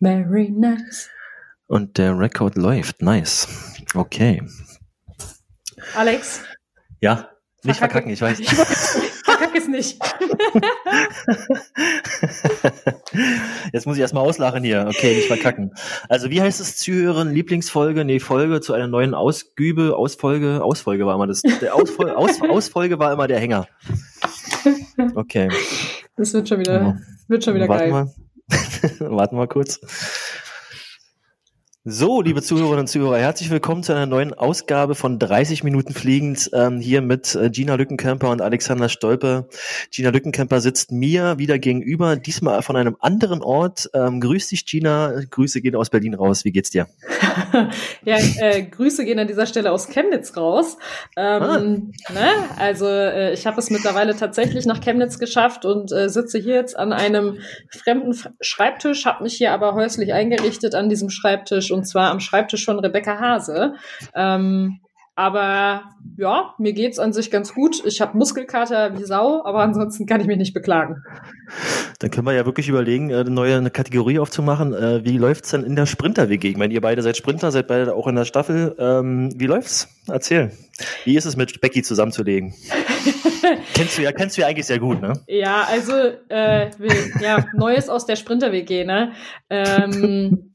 Very nice. Und der Rekord läuft. Nice. Okay. Alex? Ja, nicht verkacken, ich weiß. Verkack es nicht. Jetzt muss ich erstmal auslachen hier. Okay, nicht verkacken. Also, wie heißt es Zuhören? Lieblingsfolge? Nee, Folge zu einer neuen Ausgübe, Ausfolge, Ausfolge war immer das. Der Ausfol Aus, Ausfolge war immer der Hänger. Okay. Das wird schon wieder, wird schon wieder Warten geil. Wir. Warten wir kurz. So, liebe Zuhörerinnen und Zuhörer, herzlich willkommen zu einer neuen Ausgabe von 30 Minuten Fliegend ähm, hier mit äh, Gina Lückenkämper und Alexander Stolpe. Gina Lückenkämper sitzt mir wieder gegenüber, diesmal von einem anderen Ort. Ähm, grüß dich, Gina. Grüße gehen aus Berlin raus. Wie geht's dir? ja, äh, Grüße gehen an dieser Stelle aus Chemnitz raus. Ähm, Ah. ne? Also äh, ich habe es mittlerweile tatsächlich nach Chemnitz geschafft und äh, sitze hier jetzt an einem fremden Schreibtisch, habe mich hier aber häuslich eingerichtet an diesem Schreibtisch und zwar am Schreibtisch von Rebecca Hase. Ähm, aber ja, mir geht's an sich ganz gut. Ich habe Muskelkater wie Sau, aber ansonsten kann ich mich nicht beklagen. Dann können wir ja wirklich überlegen, äh, eine neue eine Kategorie aufzumachen. Äh, wie läuft's denn in der Sprinter-WG? Ich meine, ihr beide seid Sprinter, seid beide auch in der Staffel. Ähm, wie läuft's? Erzähl. Wie ist es mit Becky zusammenzulegen? kennst du ja, kennst du ja eigentlich sehr gut, ne? Ja, also äh, ja, Neues aus der Sprinter-WG, ne? Ähm,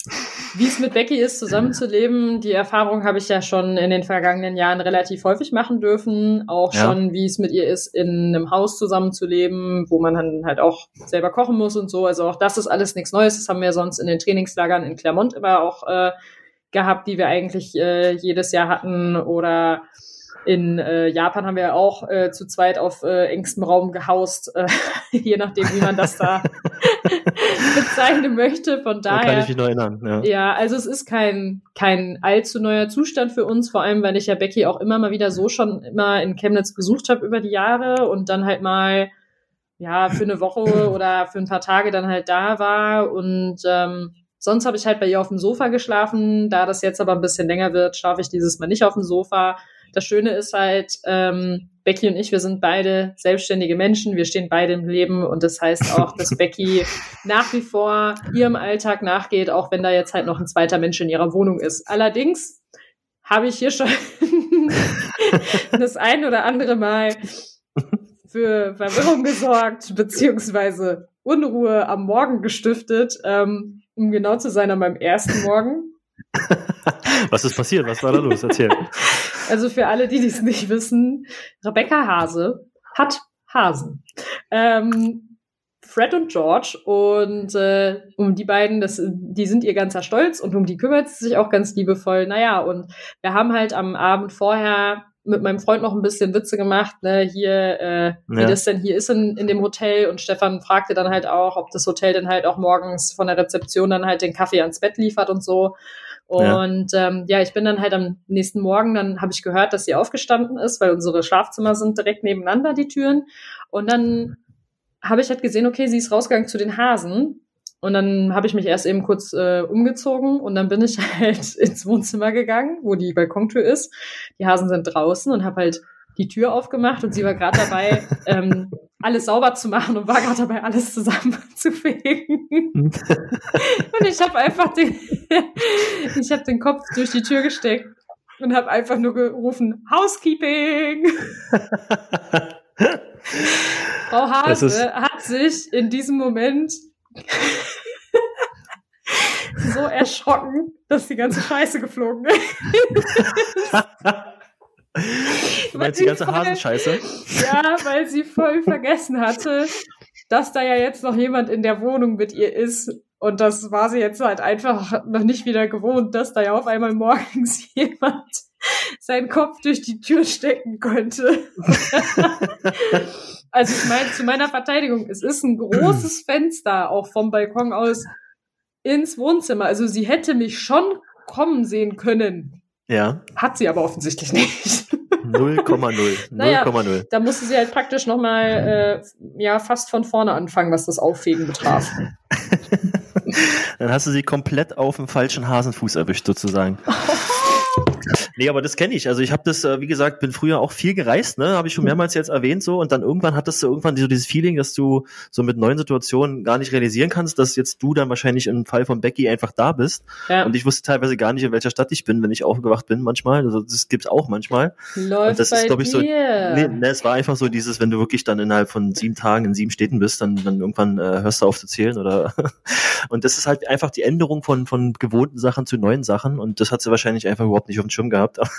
wie es mit Becky ist, zusammenzuleben, die Erfahrung habe ich ja schon in den vergangenen Jahren relativ häufig machen dürfen. Auch Ja. schon, wie es mit ihr ist, in einem Haus zusammenzuleben, wo man dann halt auch selber kochen muss und so. Also auch das ist alles nichts Neues. Das haben wir sonst in den Trainingslagern in Clermont immer auch äh, gehabt, die wir eigentlich äh, jedes Jahr hatten. Oder in äh, Japan haben wir auch äh, zu zweit auf äh, engstem Raum gehaust, äh, je nachdem, wie man das da bezeichnen möchte. Von Da kann daher. ich mich noch erinnern. Ja. Ja, also es ist kein, kein allzu neuer Zustand für uns, vor allem weil ich ja Becky auch immer mal wieder so schon immer in Chemnitz besucht habe über die Jahre und dann halt mal ja für eine Woche oder für ein paar Tage dann halt da war und ähm, sonst habe ich halt bei ihr auf dem Sofa geschlafen. Da das jetzt aber ein bisschen länger wird, schlafe ich dieses Mal nicht auf dem Sofa. Das Schöne ist halt, ähm, Becky und ich, wir sind beide selbstständige Menschen, wir stehen beide im Leben und das heißt auch, dass Becky nach wie vor ihrem Alltag nachgeht, auch wenn da jetzt halt noch ein zweiter Mensch in ihrer Wohnung ist. Allerdings habe ich hier schon das ein oder andere Mal für Verwirrung gesorgt, beziehungsweise Unruhe am Morgen gestiftet, ähm, um genau zu sein, an meinem ersten Morgen. Was ist passiert? Was war da los? Erzähl. Also für alle, die dies nicht wissen, Rebecca Hase hat Hasen. Ähm, Fred und George und äh, um die beiden, das, die sind ihr ganzer Stolz und um die kümmert sie sich auch ganz liebevoll. Naja, und wir haben halt am Abend vorher mit meinem Freund noch ein bisschen Witze gemacht, ne, hier, äh, wie Ja. das denn hier ist in, in dem Hotel und Stefan fragte dann halt auch, ob das Hotel dann halt auch morgens von der Rezeption dann halt den Kaffee ans Bett liefert und so. Ja. Und ähm, ja, ich bin dann halt am nächsten Morgen, dann habe ich gehört, dass sie aufgestanden ist, weil unsere Schlafzimmer sind direkt nebeneinander, die Türen. Und dann habe ich halt gesehen, okay, sie ist rausgegangen zu den Hasen. Und dann habe ich mich erst eben kurz äh, umgezogen und dann bin ich halt ins Wohnzimmer gegangen, wo die Balkontür ist. Die Hasen sind draußen und habe halt die Tür aufgemacht und sie war gerade dabei, ähm, alles sauber zu machen und war gerade dabei, alles zusammenzufegen. Und ich habe einfach den, ich habe den Kopf durch die Tür gesteckt und habe einfach nur gerufen, Housekeeping. Frau Hase hat sich in diesem Moment so erschrocken, dass die ganze Scheiße geflogen ist. Meinst die ganze Voll- Hasenscheiße? Ja, weil sie voll vergessen hatte, dass da ja jetzt noch jemand in der Wohnung mit ihr ist. Und das war sie jetzt halt einfach noch nicht wieder gewohnt, dass da ja auf einmal morgens jemand seinen Kopf durch die Tür stecken könnte. also ich meine, zu meiner Verteidigung, es ist ein großes Fenster auch vom Balkon aus ins Wohnzimmer. Also sie hätte mich schon kommen sehen können. Ja, Hat sie aber offensichtlich nicht. 0,0. Naja. 0,0. Da musste sie halt praktisch nochmal äh, ja, fast von vorne anfangen, was das Auffegen betraf. Dann hast du sie komplett auf dem falschen Hasenfuß erwischt, sozusagen. Nee, aber das kenne ich. Also ich habe das, äh, wie gesagt, bin früher auch viel gereist, ne? Habe ich schon mehrmals jetzt erwähnt so. Und dann irgendwann hattest du irgendwann so dieses Feeling, dass du so mit neuen Situationen gar nicht realisieren kannst, dass jetzt du dann wahrscheinlich im Fall von Becky einfach da bist. Ja. Und ich wusste teilweise gar nicht, in welcher Stadt ich bin, wenn ich aufgewacht bin manchmal. Also das gibt's auch manchmal. Läuft und das bei ist, glaube ich, so. Nee, nee, es war einfach so dieses, wenn du wirklich dann innerhalb von sieben Tagen in sieben Städten bist, dann, dann irgendwann äh, hörst du auf zu zählen oder und das ist halt einfach die Änderung von, von gewohnten Sachen zu neuen Sachen und das hat sie wahrscheinlich einfach überhaupt nicht auf dem Schirm gehabt.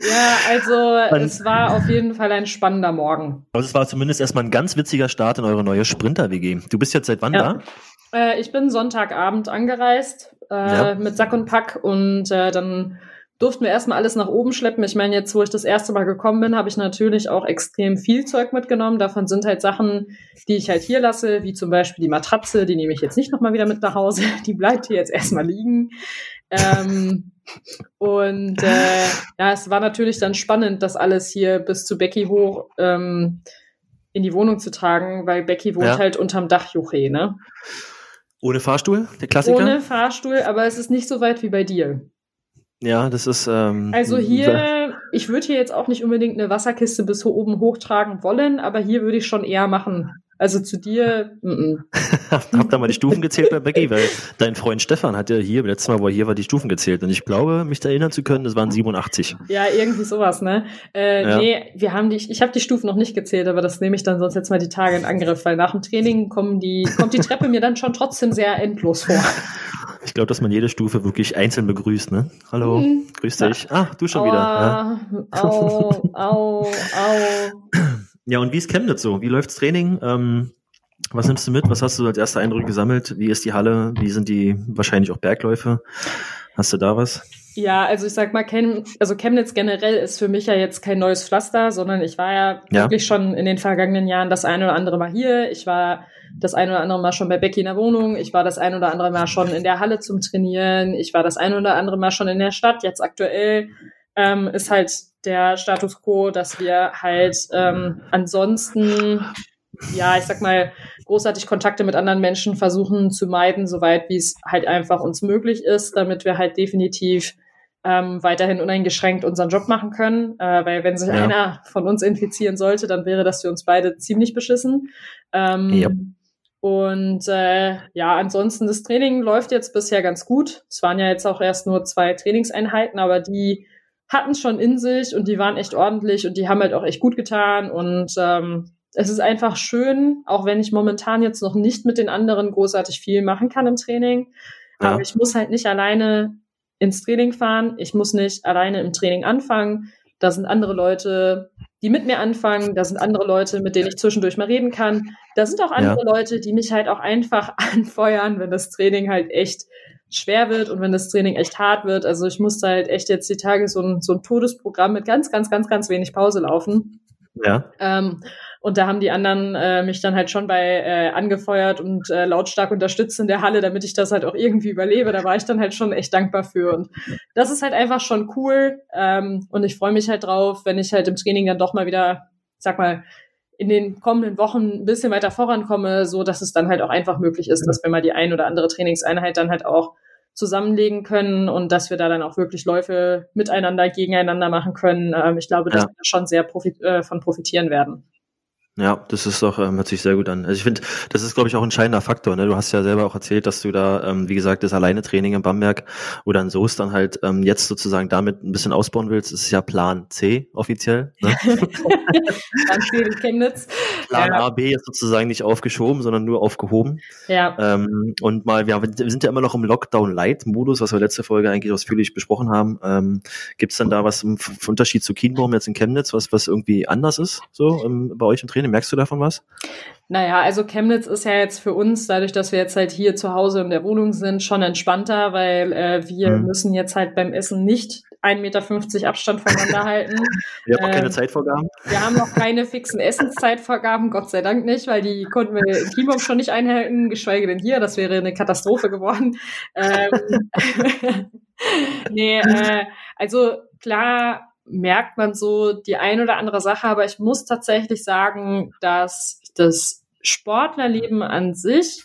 Ja, also und, es war auf jeden Fall ein spannender Morgen. Also es war zumindest erstmal ein ganz witziger Start in eure neue Sprinter-WG. Du bist jetzt seit wann ja. da? Äh, ich bin Sonntagabend angereist äh, ja. mit Sack und Pack und äh, dann durften wir erstmal alles nach oben schleppen. Ich meine, jetzt, wo ich das erste Mal gekommen bin, habe ich natürlich auch extrem viel Zeug mitgenommen. Davon sind halt Sachen, die ich halt hier lasse, wie zum Beispiel die Matratze, die nehme ich jetzt nicht nochmal wieder mit nach Hause. Die bleibt hier jetzt erstmal liegen. Ähm, und äh, ja, es war natürlich dann spannend, das alles hier bis zu Becky hoch ähm, in die Wohnung zu tragen, weil Becky wohnt ja. halt unterm Dach Juche, ne? Ohne Fahrstuhl, der Klassiker? Ohne Fahrstuhl, aber es ist nicht so weit wie bei dir. Ja, das ist. Ähm, also hier, ich würde hier jetzt auch nicht unbedingt eine Wasserkiste bis oben hochtragen wollen, aber hier würde ich schon eher machen. Also zu dir. M -m. Hab da mal die Stufen gezählt bei Becky, weil dein Freund Stefan hat ja hier, letztes Mal, wo er hier war, die Stufen gezählt. Und ich glaube, mich da erinnern zu können, das waren 87. Ja, irgendwie sowas, ne? Äh, ja. Nee, wir haben die, ich habe die Stufen noch nicht gezählt, aber das nehme ich dann sonst jetzt mal die Tage in Angriff, weil nach dem Training kommen die, kommt die Treppe mir dann schon trotzdem sehr endlos vor. Ich glaube, dass man jede Stufe wirklich einzeln begrüßt, ne? Hallo, mhm. grüß dich. Ja. Ah, du schon Aua, wieder. Ja. Au, au, au. Ja, und wie ist Chemnitz so? Wie läuft's Training? Ähm, was nimmst du mit? Was hast du als erster Eindruck gesammelt? Wie ist die Halle? Wie sind die wahrscheinlich auch Bergläufe? Hast du da was? Ja, also ich sag mal, Chem also Chemnitz generell ist für mich ja jetzt kein neues Pflaster, sondern ich war ja, ja, wirklich schon in den vergangenen Jahren das eine oder andere Mal hier. Ich war das eine oder andere Mal schon bei Becky in der Wohnung. Ich war das eine oder andere Mal schon in der Halle zum Trainieren. Ich war das eine oder andere Mal schon in der Stadt. Jetzt aktuell ähm, ist halt der Status quo, dass wir halt ähm, ansonsten, ja, ich sag mal, großartig Kontakte mit anderen Menschen versuchen zu meiden, soweit wie es halt einfach uns möglich ist, damit wir halt definitiv ähm, weiterhin uneingeschränkt unseren Job machen können. Äh, weil wenn sich ja. einer von uns infizieren sollte, dann wäre das für uns beide ziemlich beschissen. Ähm, ja. Und äh, ja, ansonsten das Training läuft jetzt bisher ganz gut. Es waren ja jetzt auch erst nur zwei Trainingseinheiten, aber die hatten es schon in sich und die waren echt ordentlich und die haben halt auch echt gut getan. Und ähm, es ist einfach schön, auch wenn ich momentan jetzt noch nicht mit den anderen großartig viel machen kann im Training. Ja. Aber ich muss halt nicht alleine ins Training fahren. Ich muss nicht alleine im Training anfangen. Da sind andere Leute, die mit mir anfangen. Da sind andere Leute, mit denen ich zwischendurch mal reden kann. Da sind auch andere ja. Leute, die mich halt auch einfach anfeuern, wenn das Training halt echt schwer wird und wenn das Training echt hart wird. Also ich musste halt echt jetzt die Tage so ein, so ein Todesprogramm mit ganz, ganz, ganz, ganz wenig Pause laufen. Ja. Ähm, und da haben die anderen äh, mich dann halt schon bei äh, angefeuert und äh, lautstark unterstützt in der Halle, damit ich das halt auch irgendwie überlebe. Da war ich dann halt schon echt dankbar für. Und das ist halt einfach schon cool. Ähm, und ich freue mich halt drauf, wenn ich halt im Training dann doch mal wieder, sag mal, in den kommenden Wochen ein bisschen weiter vorankomme, so dass es dann halt auch einfach möglich ist, dass wir mal die ein oder andere Trainingseinheit dann halt auch zusammenlegen können und dass wir da dann auch wirklich Läufe miteinander, gegeneinander machen können. Ähm, ich glaube, dass ja. wir da schon sehr profit äh, von profitieren werden. Ja, das ist doch, ähm, hört sich sehr gut an. Also ich finde, das ist, glaube ich, auch ein entscheidender Faktor. Ne? Du hast ja selber auch erzählt, dass du da, ähm, wie gesagt, das alleine Training in Bamberg oder in Soest dann halt ähm, jetzt sozusagen damit ein bisschen ausbauen willst. Das ist ja Plan C offiziell. Ne? Plan C in Chemnitz. Plan ja. A, B ist sozusagen nicht aufgeschoben, sondern nur aufgehoben. Ja. Ähm, und mal, ja, wir sind ja immer noch im Lockdown-Light-Modus, was wir letzte Folge eigentlich ausführlich besprochen haben. Ähm, Gibt es dann da was im Unterschied zu Kienbaum jetzt in Chemnitz, was, was irgendwie anders ist, so ähm, bei euch im Training? Merkst du davon was? Naja, also Chemnitz ist ja jetzt für uns, dadurch, dass wir jetzt halt hier zu Hause in der Wohnung sind, schon entspannter, weil äh, wir hm. müssen jetzt halt beim Essen nicht 1,50 Meter Abstand voneinander halten. Wir haben auch keine ähm, Zeitvorgaben. Wir haben noch keine fixen Essenszeitvorgaben, Gott sei Dank nicht, weil die konnten wir im Teambaum schon nicht einhalten, geschweige denn hier. Das wäre eine Katastrophe geworden. Ähm, nee, äh, also klar, merkt man so die ein oder andere Sache, aber ich muss tatsächlich sagen, dass das Sportlerleben an sich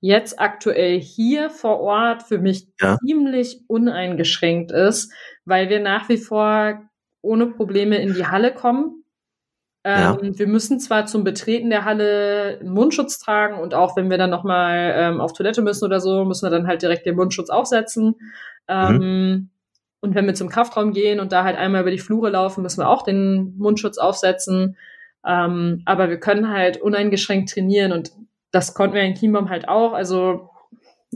jetzt aktuell hier vor Ort für mich ja. ziemlich uneingeschränkt ist, weil wir nach wie vor ohne Probleme in die Halle kommen. Ähm, ja. Wir müssen zwar zum Betreten der Halle einen Mundschutz tragen und auch wenn wir dann nochmal ähm, auf Toilette müssen oder so, müssen wir dann halt direkt den Mundschutz aufsetzen. Ähm, mhm. Und wenn wir zum Kraftraum gehen und da halt einmal über die Flure laufen, müssen wir auch den Mundschutz aufsetzen. Ähm, aber wir können halt uneingeschränkt trainieren und das konnten wir in Chiembaum halt auch. Also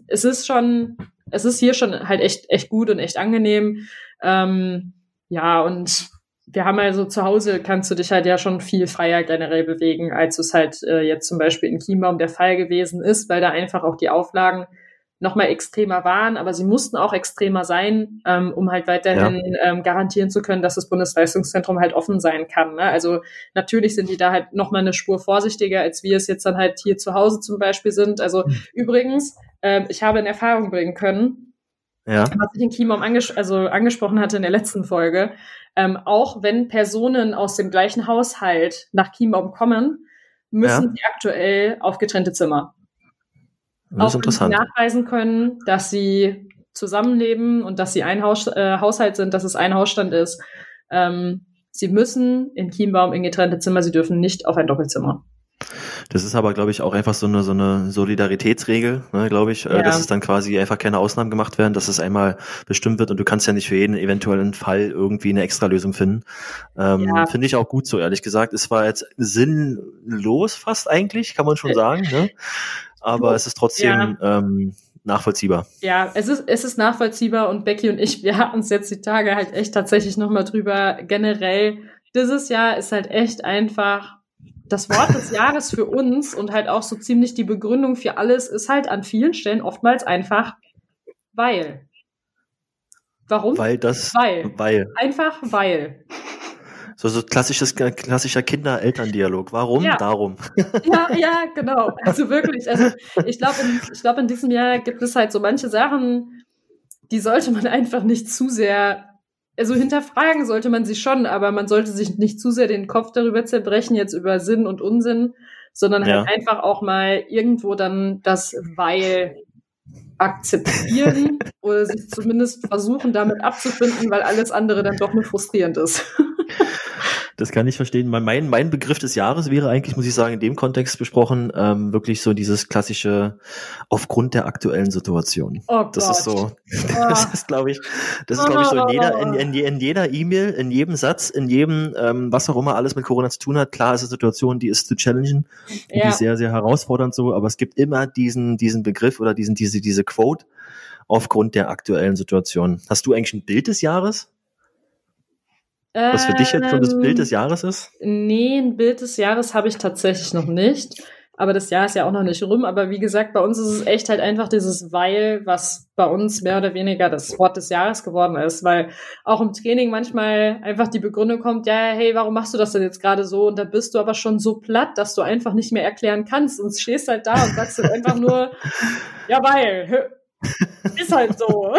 es ist schon, es ist hier schon halt echt, echt gut und echt angenehm. Ähm, ja, und wir haben also zu Hause kannst du dich halt ja schon viel freier generell bewegen, als es halt äh, jetzt zum Beispiel in Chiembaum der Fall gewesen ist, weil da einfach auch die Auflagen nochmal extremer waren, aber sie mussten auch extremer sein, ähm, um halt weiterhin ja. ähm, garantieren zu können, dass das Bundesleistungszentrum halt offen sein kann. Ne? Also natürlich sind die da halt nochmal eine Spur vorsichtiger, als wir es jetzt dann halt hier zu Hause zum Beispiel sind. Also mhm. übrigens, äh, ich habe in Erfahrung bringen können, ja. was ich in Chiembaum anges also angesprochen hatte in der letzten Folge, ähm, auch wenn Personen aus dem gleichen Haushalt nach Chiembaum kommen, müssen ja. sie aktuell auf getrennte Zimmer. Das auch interessant. nachweisen können, dass sie zusammenleben und dass sie ein Haus, äh, Haushalt sind, dass es ein Hausstand ist. Ähm, sie müssen in Chiembaum in getrennte Zimmer, sie dürfen nicht auf ein Doppelzimmer. Das ist aber, glaube ich, auch einfach so eine, so eine Solidaritätsregel, ne, glaube ich, äh, ja. dass es dann quasi einfach keine Ausnahmen gemacht werden, dass es einmal bestimmt wird und du kannst ja nicht für jeden eventuellen Fall irgendwie eine Extralösung finden. Ähm, ja. Finde ich auch gut so, ehrlich gesagt. Es war jetzt sinnlos fast eigentlich, kann man schon sagen. Ne? Aber es ist trotzdem ja. ähm, nachvollziehbar. Ja, es ist, es ist nachvollziehbar und Becky und ich, wir hatten es jetzt die Tage halt echt tatsächlich nochmal drüber. Generell, dieses Jahr ist halt echt einfach das Wort des Jahres für uns und halt auch so ziemlich die Begründung für alles ist halt an vielen Stellen oftmals einfach weil. Warum? Weil das. Weil. Weil. Einfach weil. So, so klassisches, klassischer Kinder-Eltern-Dialog. Warum? Ja. Darum. Ja, ja, genau. Also wirklich. Also ich glaube, in, ich glaube, in diesem Jahr gibt es halt so manche Sachen, die sollte man einfach nicht zu sehr, also hinterfragen sollte man sie schon, aber man sollte sich nicht zu sehr den Kopf darüber zerbrechen, jetzt über Sinn und Unsinn, sondern halt ja. einfach auch mal irgendwo dann das Weil akzeptieren oder sich zumindest versuchen, damit abzufinden, weil alles andere dann doch nur frustrierend ist. Das kann ich verstehen. Mein, mein Begriff des Jahres wäre eigentlich, muss ich sagen, in dem Kontext besprochen, ähm, wirklich so dieses klassische aufgrund der aktuellen Situation. Oh das Gott. ist so, das ist, glaube ich, das ist, glaube ich, so in jeder, in, in, in jeder E-Mail, in jedem Satz, in jedem, ähm, was auch immer alles mit Corona zu tun hat. Klar ist eine Situation, die ist zu challengen, ja. die ist sehr, sehr herausfordernd so, aber es gibt immer diesen, diesen Begriff oder diesen, diese, diese Quote aufgrund der aktuellen Situation. Hast du eigentlich ein Bild des Jahres? Was für dich jetzt so das Bild des ähm, Jahres ist? Nee, ein Bild des Jahres habe ich tatsächlich noch nicht. Aber das Jahr ist ja auch noch nicht rum. Aber wie gesagt, bei uns ist es echt halt einfach dieses Weil, was bei uns mehr oder weniger das Wort des Jahres geworden ist. Weil auch im Training manchmal einfach die Begründung kommt, ja, hey, warum machst du das denn jetzt gerade so? Und da bist du aber schon so platt, dass du einfach nicht mehr erklären kannst und stehst halt da und sagst dann einfach nur, ja, weil, ist halt so.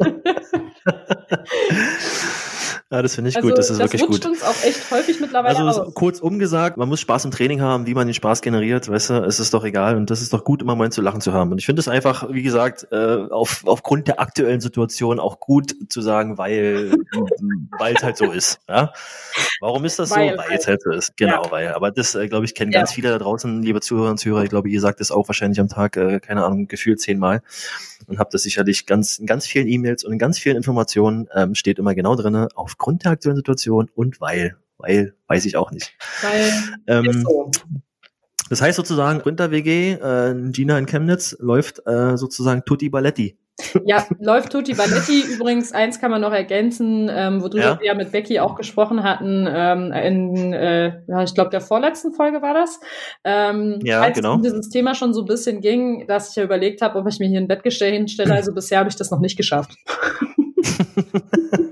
Ja, das finde ich also, gut. Das ist das wirklich gut. uns auch echt häufig mittlerweile Also aus. kurz umgesagt, man muss Spaß im Training haben, wie man den Spaß generiert, weißt du, es ist doch egal und das ist doch gut, immer mal zu lachen zu haben. Und ich finde es einfach, wie gesagt, äh, auf, aufgrund der aktuellen Situation auch gut zu sagen, weil weil es halt so ist. Ja? Warum ist das weil, so? Weil es halt so ist. Genau, ja. weil. Aber das, äh, glaube ich, kennen ja. ganz viele da draußen, liebe Zuhörer und Zuhörer. Ich glaube, ihr sagt es auch wahrscheinlich am Tag, äh, keine Ahnung, gefühlt zehnmal und habt das sicherlich ganz in ganz vielen E-Mails und in ganz vielen Informationen ähm, steht immer genau drinne, aufgrund der aktuellen Situation und weil, weil, weiß ich auch nicht. Weil ähm, so. Das heißt sozusagen, Winter WG, äh, Gina in Chemnitz läuft äh, sozusagen Tutti Balletti. Ja, läuft Tutti Balletti. Übrigens, eins kann man noch ergänzen, ähm, worüber ja. wir ja mit Becky auch gesprochen hatten, ähm, in, äh, ja, ich glaube, der vorletzten Folge war das. Ähm, ja, als genau. es um dieses Thema schon so ein bisschen ging, dass ich ja überlegt habe, ob ich mir hier ein Bettgestell hinstelle. Also bisher habe ich das noch nicht geschafft.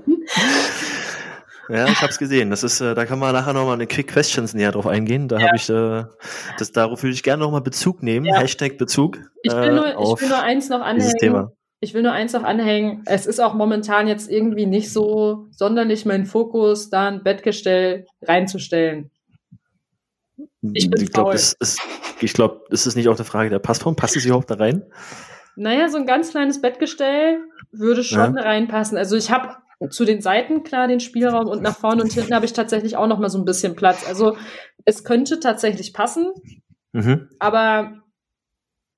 Ja, ich habe es gesehen. Das ist, äh, da kann man nachher nochmal eine Quick Questions näher drauf eingehen. Da ja. habe ich, äh, das darauf würde ich gerne nochmal Bezug nehmen. Ja. Hashtag Bezug. Ich will, nur, äh, ich will nur eins noch anhängen. Ich will nur eins noch anhängen. Es ist auch momentan jetzt irgendwie nicht so sonderlich mein Fokus, da ein Bettgestell reinzustellen. Ich, ich glaube, es ist, ich glaube, ist es nicht auch eine Frage der Passform? Passt es überhaupt da rein? Naja, so ein ganz kleines Bettgestell würde schon ja. reinpassen. Also ich habe zu den Seiten klar den Spielraum und nach vorne und hinten habe ich tatsächlich auch noch mal so ein bisschen Platz. Also es könnte tatsächlich passen, mhm. aber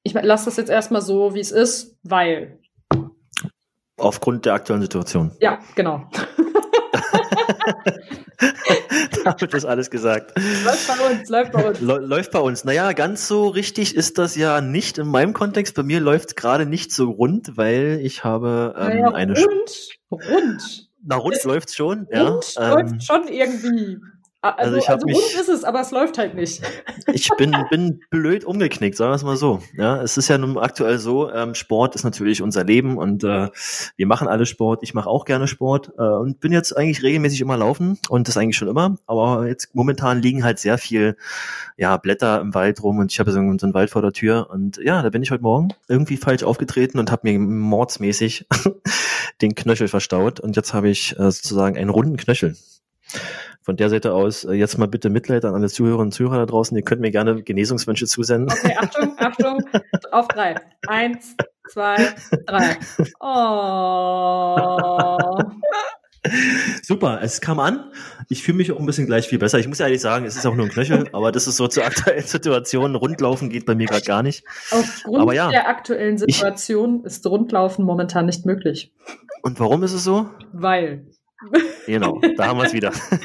ich lasse das jetzt erstmal so, wie es ist, weil. Aufgrund der aktuellen Situation. Ja, genau. Damit ist alles gesagt. Läuft bei uns, läuft bei uns. Läuft bei uns. Naja, ganz so richtig ist das ja nicht in meinem Kontext. Bei mir läuft es gerade nicht so rund, weil ich habe ähm, naja, eine. Rund, rund. Na, rund läuft schon. Rund ja, läuft ähm, schon irgendwie. Also, also, ich also mich, rund ist es, aber es läuft halt nicht. Ich bin, bin blöd umgeknickt, sagen wir es mal so. Ja, es ist ja nun aktuell so, ähm, Sport ist natürlich unser Leben und äh, wir machen alle Sport. Ich mache auch gerne Sport äh, und bin jetzt eigentlich regelmäßig immer laufen und das eigentlich schon immer. Aber jetzt momentan liegen halt sehr viel ja, Blätter im Wald rum und ich habe so, so einen Wald vor der Tür und ja, da bin ich heute Morgen irgendwie falsch aufgetreten und habe mir mordsmäßig den Knöchel verstaut und jetzt habe ich äh, sozusagen einen runden Knöchel von der Seite aus äh, jetzt mal bitte Mitleid an alle Zuhörerinnen und Zuhörer da draußen. Ihr könnt mir gerne Genesungswünsche zusenden. Okay, Achtung, Achtung, auf drei. Eins, zwei, drei. Oh. Super, es kam an. Ich fühle mich auch ein bisschen gleich viel besser. Ich muss ja ehrlich sagen, es ist auch nur ein Knöchel, aber das ist so zur aktuellen Situation. Rundlaufen geht bei mir gerade gar nicht. Aufgrund aber ja, der aktuellen Situation ich, ist Rundlaufen momentan nicht möglich. Und warum ist es so? Weil. Genau, da haben wir es wieder.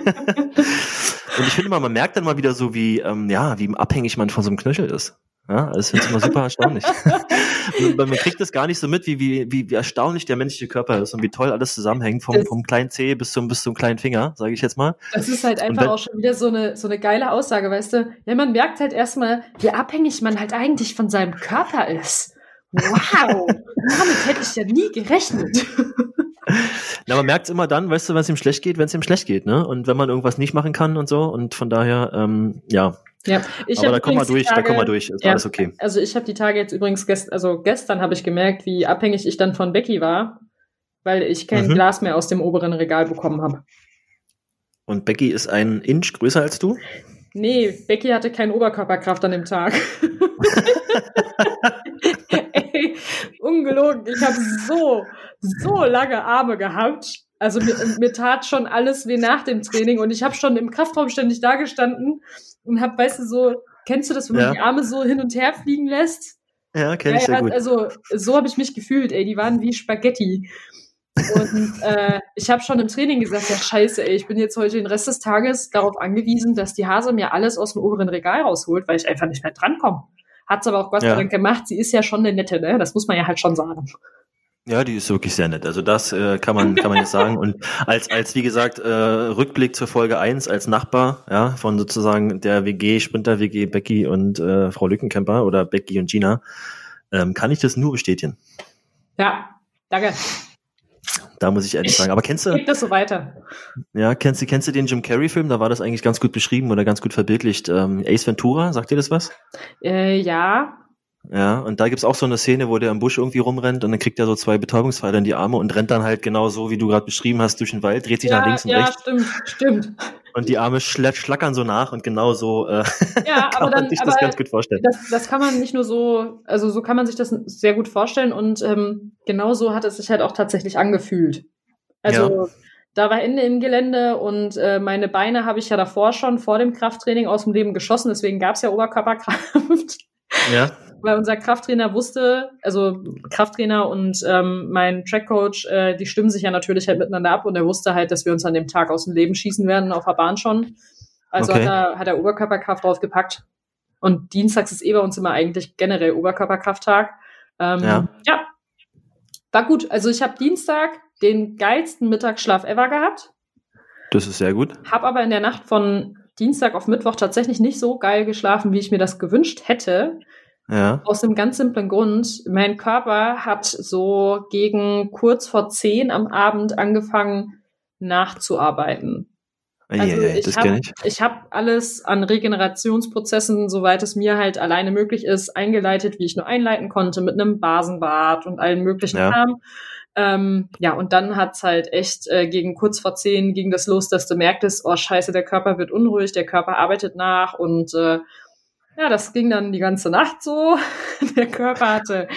Und ich finde mal, man merkt dann mal wieder so, wie, ähm, ja, wie abhängig man von so einem Knöchel ist. Ja, das finde ich immer super erstaunlich. man kriegt das gar nicht so mit, wie, wie, wie, wie erstaunlich der menschliche Körper ist und wie toll alles zusammenhängt, vom, vom kleinen Zeh bis zum, bis zum kleinen Finger, sage ich jetzt mal. Das ist halt einfach wenn, auch schon wieder so eine, so eine geile Aussage, weißt du? Ja, man merkt halt erstmal, wie abhängig man halt eigentlich von seinem Körper ist. Wow, damit hätte ich ja nie gerechnet. Na, man merkt es immer dann, weißt du, wenn es ihm schlecht geht, wenn es ihm schlecht geht, ne? Und wenn man irgendwas nicht machen kann und so. Und von daher, ähm, ja. Ja, ich aber da kommen wir durch, Tage, da kommen wir durch, ist ja, alles okay. Also ich habe die Tage jetzt übrigens gestern, also gestern habe ich gemerkt, wie abhängig ich dann von Becky war, weil ich kein mhm. Glas mehr aus dem oberen Regal bekommen habe. Und Becky ist ein Inch größer als du? Nee, Becky hatte keine Oberkörperkraft an dem Tag. Ey, ungelogen, ich habe so, so lange Arme gehabt. Also mir, mir tat schon alles wie nach dem Training und ich habe schon im Kraftraum ständig da gestanden und habe, weißt du, so, kennst du das, wenn man ja. die Arme so hin und her fliegen lässt? Ja, kenn ich ja, sehr gut. Also so habe ich mich gefühlt, ey, die waren wie Spaghetti. Und äh, ich habe schon im Training gesagt, ja scheiße, ey, ich bin jetzt heute den Rest des Tages darauf angewiesen, dass die Hase mir alles aus dem oberen Regal rausholt, weil ich einfach nicht mehr drankomme. Hat's aber auch Gott sei Dank gemacht. Sie ist ja schon eine nette, ne? Das muss man ja halt schon sagen. Ja, die ist wirklich sehr nett. Also das äh, kann man kann man jetzt sagen. Und als als wie gesagt äh, Rückblick zur Folge eins als Nachbar, ja, von sozusagen der WG Sprinter WG Becky und äh, Frau Lückenkemper oder Becky und Gina, ähm, kann ich das nur bestätigen. Ja, danke. Da muss ich ehrlich sagen. Aber kennst du? Geht das so weiter? Ja, kennst du, kennst du den Jim Carrey-Film? Da war das eigentlich ganz gut beschrieben oder ganz gut verbildlicht. Ähm, Ace Ventura, sagt dir das was? Äh, ja. Ja, und da gibt's auch so eine Szene, wo der im Busch irgendwie rumrennt und dann kriegt er so zwei Betäubungspfeile in die Arme und rennt dann halt genau so, wie du gerade beschrieben hast, durch den Wald, dreht sich ja, nach links und ja, rechts. Ja, stimmt, stimmt. Und die Arme schlackern so nach und genau so äh, ja, kann aber dann, man sich das ganz gut vorstellen. Das, das kann man nicht nur so, also so kann man sich das sehr gut vorstellen und ähm, genau so hat es sich halt auch tatsächlich angefühlt. Also ja. da war Ende im Gelände und äh, meine Beine habe ich ja davor schon vor dem Krafttraining aus dem Leben geschossen, deswegen gab es ja Oberkörperkraft. Ja. Weil unser Krafttrainer wusste, also Krafttrainer und ähm, mein Trackcoach, äh, die stimmen sich ja natürlich halt miteinander ab und er wusste halt, dass wir uns an dem Tag aus dem Leben schießen werden auf der Bahn schon. Also okay. hat, er, hat er Oberkörperkraft draufgepackt. Und dienstags ist eh bei uns immer eigentlich generell Oberkörperkrafttag. Ähm, ja. ja. War gut. Also ich habe Dienstag den geilsten Mittagsschlaf ever gehabt. Das ist sehr gut. Hab aber in der Nacht von Dienstag auf Mittwoch tatsächlich nicht so geil geschlafen, wie ich mir das gewünscht hätte. Ja. Aus einem ganz simplen Grund. Mein Körper hat so gegen kurz vor zehn am Abend angefangen nachzuarbeiten. Also ja, ich habe ich. ich hab alles an Regenerationsprozessen, soweit es mir halt alleine möglich ist, eingeleitet, wie ich nur einleiten konnte, mit einem Basenbad und allen möglichen ja. Kram. Ähm, ja, und dann hat's halt echt äh, gegen kurz vor zehn ging das los, dass du merktest, oh scheiße, der Körper wird unruhig, der Körper arbeitet nach und äh, ja, das ging dann die ganze Nacht so. der Körper hatte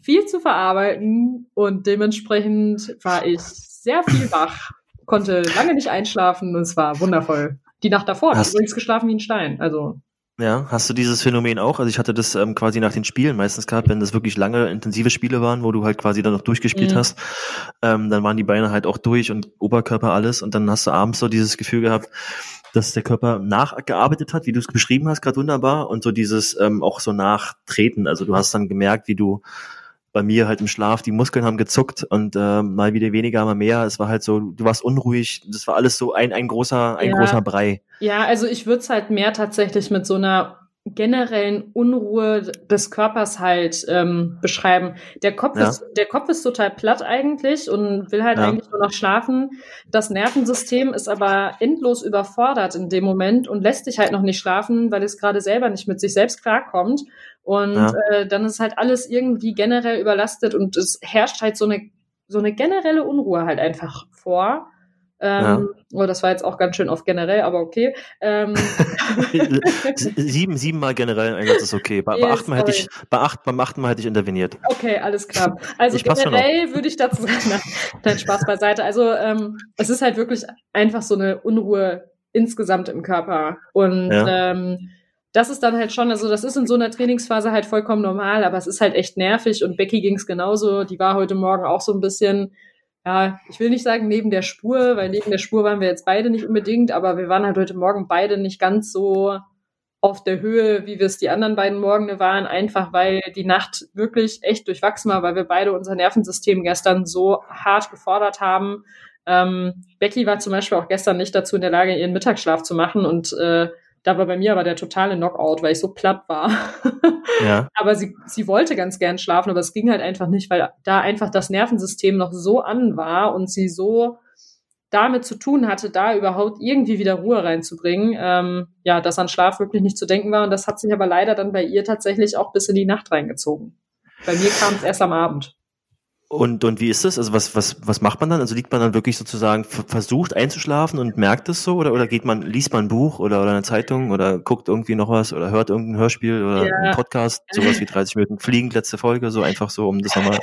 viel zu verarbeiten und dementsprechend war ich sehr viel wach, konnte lange nicht einschlafen und es war wundervoll. Die Nacht davor habe ich übrigens geschlafen wie ein Stein. Also ja, hast du dieses Phänomen auch? Also ich hatte das ähm, quasi nach den Spielen meistens gehabt, wenn das wirklich lange intensive Spiele waren, wo du halt quasi dann noch durchgespielt mhm. hast, ähm, dann waren die Beine halt auch durch und Oberkörper alles und dann hast du abends so dieses Gefühl gehabt, dass der Körper nachgearbeitet hat, wie du es beschrieben hast, gerade wunderbar und so dieses ähm, auch so nachtreten. Also du hast dann gemerkt, wie du bei mir halt im Schlaf, die Muskeln haben gezuckt und äh, mal wieder weniger, mal mehr. Es war halt so, du warst unruhig. Das war alles so ein, ein großer, ein ja. großer Brei. Ja, also ich würde es halt mehr tatsächlich mit so einer generellen Unruhe des Körpers halt ähm, beschreiben. Der Kopf ja. ist der Kopf ist total platt eigentlich und will halt ja. eigentlich nur noch schlafen. Das Nervensystem ist aber endlos überfordert in dem Moment und lässt sich halt noch nicht schlafen, weil es gerade selber nicht mit sich selbst klarkommt. Und ja. äh, dann ist halt alles irgendwie generell überlastet und es herrscht halt so eine so eine generelle Unruhe halt einfach vor. Ähm, ja. Oh, das war jetzt auch ganz schön oft generell, aber okay. Ähm. sieben, sieben Mal generell Einsatz ist okay. Bei, bei, acht Mal hätte ich, bei acht, beim achten Mal hätte ich interveniert. Okay, alles klar. Also ich generell würde ich dazu sagen, nein, Spaß beiseite. Also ähm, es ist halt wirklich einfach so eine Unruhe insgesamt im Körper. Und ja. ähm, das ist dann halt schon, also das ist in so einer Trainingsphase halt vollkommen normal, aber es ist halt echt nervig und Becky ging es genauso. Die war heute Morgen auch so ein bisschen ja, ich will nicht sagen neben der Spur, weil neben der Spur waren wir jetzt beide nicht unbedingt, aber wir waren halt heute Morgen beide nicht ganz so auf der Höhe, wie wir es die anderen beiden Morgene waren, einfach weil die Nacht wirklich echt durchwachsen war, weil wir beide unser Nervensystem gestern so hart gefordert haben. Ähm, Becky war zum Beispiel auch gestern nicht dazu in der Lage, ihren Mittagsschlaf zu machen und äh, da war bei mir aber der totale Knockout, weil ich so platt war. Ja. aber sie, sie wollte ganz gern schlafen, aber es ging halt einfach nicht, weil da einfach das Nervensystem noch so an war und sie so damit zu tun hatte, da überhaupt irgendwie wieder Ruhe reinzubringen, ähm, ja, dass an Schlaf wirklich nicht zu denken war. Und das hat sich aber leider dann bei ihr tatsächlich auch bis in die Nacht reingezogen. Bei mir kam es erst am Abend. Und, und wie ist das? Also was, was, was macht man dann? Also liegt man dann wirklich sozusagen versucht einzuschlafen und merkt es so? Oder, oder geht man, liest man ein Buch oder, oder eine Zeitung oder guckt irgendwie noch was oder hört irgendein Hörspiel oder ja. einen Podcast, sowas wie 30 Minuten fliegend, letzte Folge, so einfach so, um das nochmal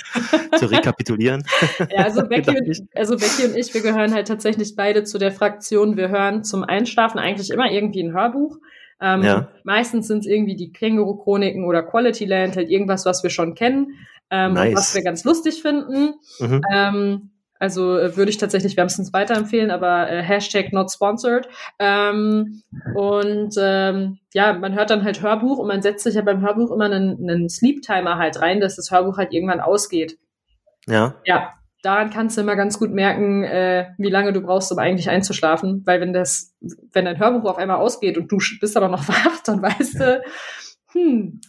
zu rekapitulieren? Ja, also Becky, und, also Becky und ich, wir gehören halt tatsächlich beide zu der Fraktion, wir hören zum Einschlafen eigentlich immer irgendwie ein Hörbuch. Ähm, ja. Meistens sind es irgendwie die Känguru-Chroniken oder Quality Land, halt irgendwas, was wir schon kennen ähm, nice. was wir ganz lustig finden. Mhm. Ähm, also äh, würde ich tatsächlich wärmstens weiterempfehlen, aber äh, Hashtag not sponsored. Ähm, und ähm, ja, man hört dann halt Hörbuch und man setzt sich ja beim Hörbuch immer einen, einen Sleep-Timer halt rein, dass das Hörbuch halt irgendwann ausgeht. Ja. Ja, daran kannst du immer ganz gut merken, äh, wie lange du brauchst, um eigentlich einzuschlafen. Weil wenn das, wenn dein Hörbuch auf einmal ausgeht und du bist aber noch wach, dann weißt du, hm,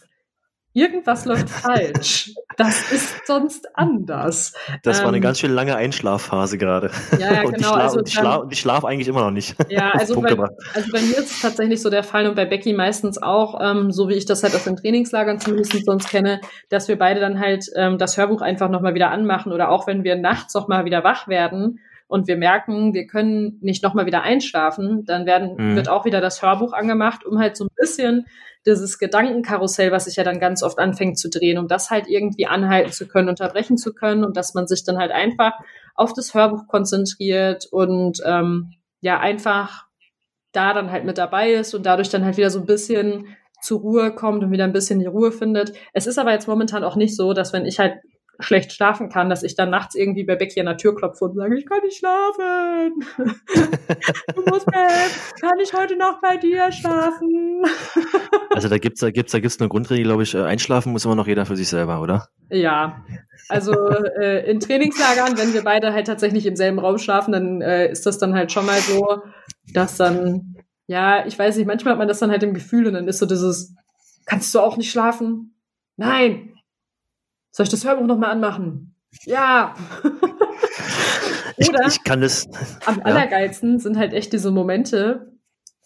irgendwas läuft falsch. Das ist sonst anders. Das war eine ähm, ganz schön lange Einschlafphase gerade. Ja, ja, genau. Und ich, schlaf, also und ich, schlaf, und ich schlaf eigentlich immer noch nicht. Ja, also bei, also bei mir ist es tatsächlich so der Fall und bei Becky meistens auch, ähm, so wie ich das halt aus den Trainingslagern zumindest sonst kenne, dass wir beide dann halt ähm, das Hörbuch einfach nochmal wieder anmachen oder auch wenn wir nachts nochmal wieder wach werden, und wir merken, wir können nicht nochmal wieder einschlafen, dann werden, mhm. wird auch wieder das Hörbuch angemacht, um halt so ein bisschen dieses Gedankenkarussell, was sich ja dann ganz oft anfängt zu drehen, um das halt irgendwie anhalten zu können, unterbrechen zu können und dass man sich dann halt einfach auf das Hörbuch konzentriert und ähm, ja einfach da dann halt mit dabei ist und dadurch dann halt wieder so ein bisschen zur Ruhe kommt und wieder ein bisschen die Ruhe findet. Es ist aber jetzt momentan auch nicht so, dass wenn ich halt schlecht schlafen kann, dass ich dann nachts irgendwie bei Becky an der Tür klopfe und sage, ich kann nicht schlafen. du musst mir helfen. Kann ich heute noch bei dir schlafen? also da gibt's da gibt's da gibt's eine Grundregel, glaube ich, äh, einschlafen muss immer noch jeder für sich selber, oder? Ja. Also äh, in Trainingslagern, wenn wir beide halt tatsächlich im selben Raum schlafen, dann äh, ist das dann halt schon mal so, dass dann ja, ich weiß nicht, manchmal hat man das dann halt im Gefühl und dann ist so dieses kannst du auch nicht schlafen? Nein, soll ich das Hörbuch nochmal anmachen? Ja. Oder ich, ich, kann das. Am ja. allergeilsten sind halt echt diese Momente,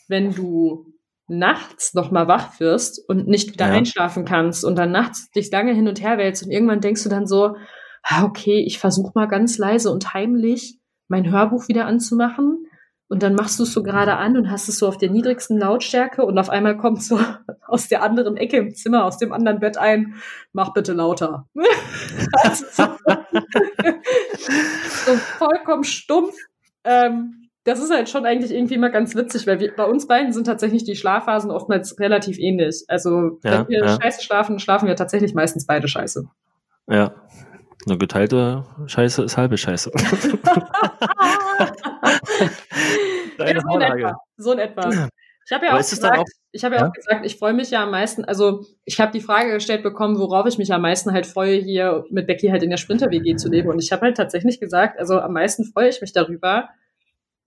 wenn du nachts nochmal wach wirst und nicht wieder ja. einschlafen kannst und dann nachts dich lange hin und her wälzt und irgendwann denkst du dann so, ah, okay, ich versuche mal ganz leise und heimlich mein Hörbuch wieder anzumachen und dann machst du es so gerade an und hast es so auf der niedrigsten Lautstärke und auf einmal kommt so aus der anderen Ecke im Zimmer, aus dem anderen Bett ein, mach bitte lauter. so vollkommen stumpf. Ähm, das ist halt schon eigentlich irgendwie mal ganz witzig, weil wir, bei uns beiden sind tatsächlich die Schlafphasen oftmals relativ ähnlich. Also Ja, wenn wir ja. scheiße schlafen, schlafen wir tatsächlich meistens beide scheiße. Ja. Eine geteilte Scheiße ist halbe Scheiße. Deine ja, so in etwa. So in etwa. Ich habe ja auch gesagt, auch- ich habe ja, Ja? auch gesagt, ich freue mich ja am meisten, also ich habe die Frage gestellt bekommen, worauf ich mich am meisten halt freue, hier mit Becky halt in der Sprinter-WG zu leben. Und ich habe halt tatsächlich gesagt, also am meisten freue ich mich darüber,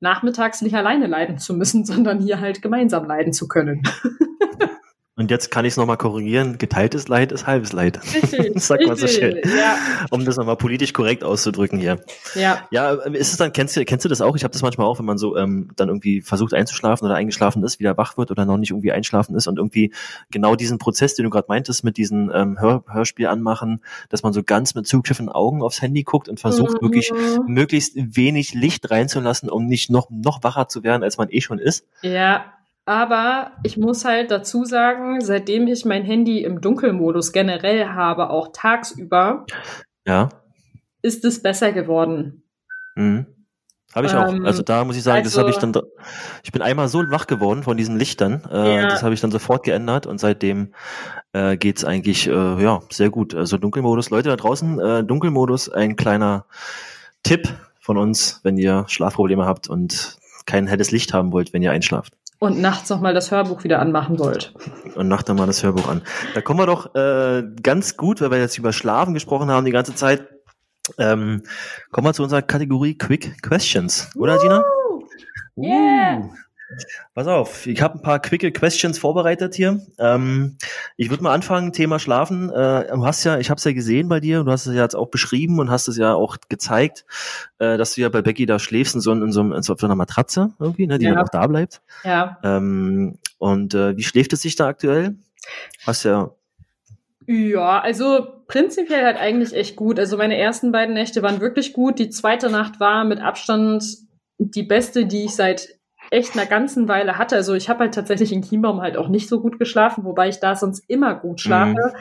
nachmittags nicht alleine leiden zu müssen, sondern hier halt gemeinsam leiden zu können. Und jetzt kann ich es nochmal korrigieren. Geteiltes Leid ist halbes Leid. Richtig. Sagt man so schön. Ja, Um das nochmal politisch korrekt auszudrücken hier. ja. Ja, ist es dann, kennst du, kennst du das auch? Ich habe das manchmal auch, wenn man so ähm, dann irgendwie versucht einzuschlafen oder eingeschlafen ist, wieder wach wird oder noch nicht irgendwie einschlafen ist und irgendwie genau diesen Prozess, den du gerade meintest, mit diesem ähm, Hör Hörspiel anmachen, dass man so ganz mit zugekniffenen Augen aufs Handy guckt und versucht wirklich Mhm. möglichst wenig Licht reinzulassen, um nicht noch, noch wacher zu werden, als man eh schon ist. Ja, aber ich muss halt dazu sagen, seitdem ich mein Handy im Dunkelmodus generell habe, auch tagsüber, Ja. ist es besser geworden. Mhm. Habe ich auch. Ähm, Also da muss ich sagen, das also- habe ich dann, ich bin einmal so wach geworden von diesen Lichtern, äh, Ja. das habe ich dann sofort geändert und seitdem äh, geht's eigentlich äh, ja sehr gut. Also Dunkelmodus, Leute da draußen, äh, Dunkelmodus, ein kleiner Tipp von uns, wenn ihr Schlafprobleme habt und kein helles Licht haben wollt, wenn ihr einschlaft. Und nachts noch mal das Hörbuch wieder anmachen wollt. Und macht dann mal das Hörbuch an. Da kommen wir doch äh, ganz gut, weil wir jetzt über Schlafen gesprochen haben die ganze Zeit. Ähm, kommen wir zu unserer Kategorie Quick Questions, oder Gina? Yeah. Uh. Pass auf, ich habe ein paar quicke Questions vorbereitet hier. Ähm, ich würde mal anfangen, Thema Schlafen. Äh, du hast ja, ich habe es ja gesehen bei dir, du hast es ja jetzt auch beschrieben und hast es ja auch gezeigt, äh, dass du ja bei Becky da schläfst in so, in so, in so auf so einer Matratze irgendwie, ne, die Ja. dann auch da bleibt. Ja. Ähm, und äh, wie schläft es sich da aktuell? Hast ja, Ja, also prinzipiell halt eigentlich echt gut. Also meine ersten beiden Nächte waren wirklich gut. Die zweite Nacht war mit Abstand die beste, die ich seit echt einer ganzen Weile hatte. Also ich habe halt tatsächlich in Chiembaum halt auch nicht so gut geschlafen, wobei ich da sonst immer gut schlafe.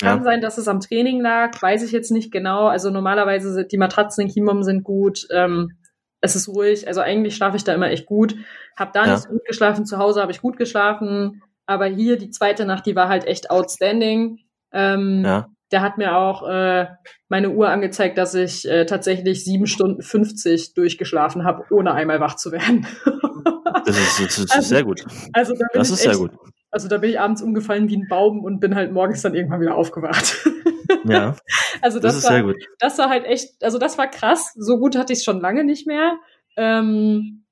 Kann Ja. sein, dass es am Training lag, weiß ich jetzt nicht genau. Also normalerweise sind die Matratzen in Chiembaum sind gut. Ähm, es ist ruhig. Also eigentlich schlafe ich da immer echt gut. Hab da Ja. nicht so gut geschlafen. Zu Hause habe ich gut geschlafen. Aber hier die zweite Nacht, die war halt echt outstanding. Ähm, ja. Der hat mir auch äh, meine Uhr angezeigt, dass ich äh, tatsächlich sieben Stunden 50 durchgeschlafen habe, ohne einmal wach zu werden. Das ist, das ist Also, sehr gut. Also da bin Das ich ist sehr echt, gut. Also da bin ich abends umgefallen wie ein Baum und bin halt morgens dann irgendwann wieder aufgewacht. Ja, also das, das, ist war, sehr gut. das war halt echt, also das war krass. So gut hatte ich es schon lange nicht mehr. Ähm,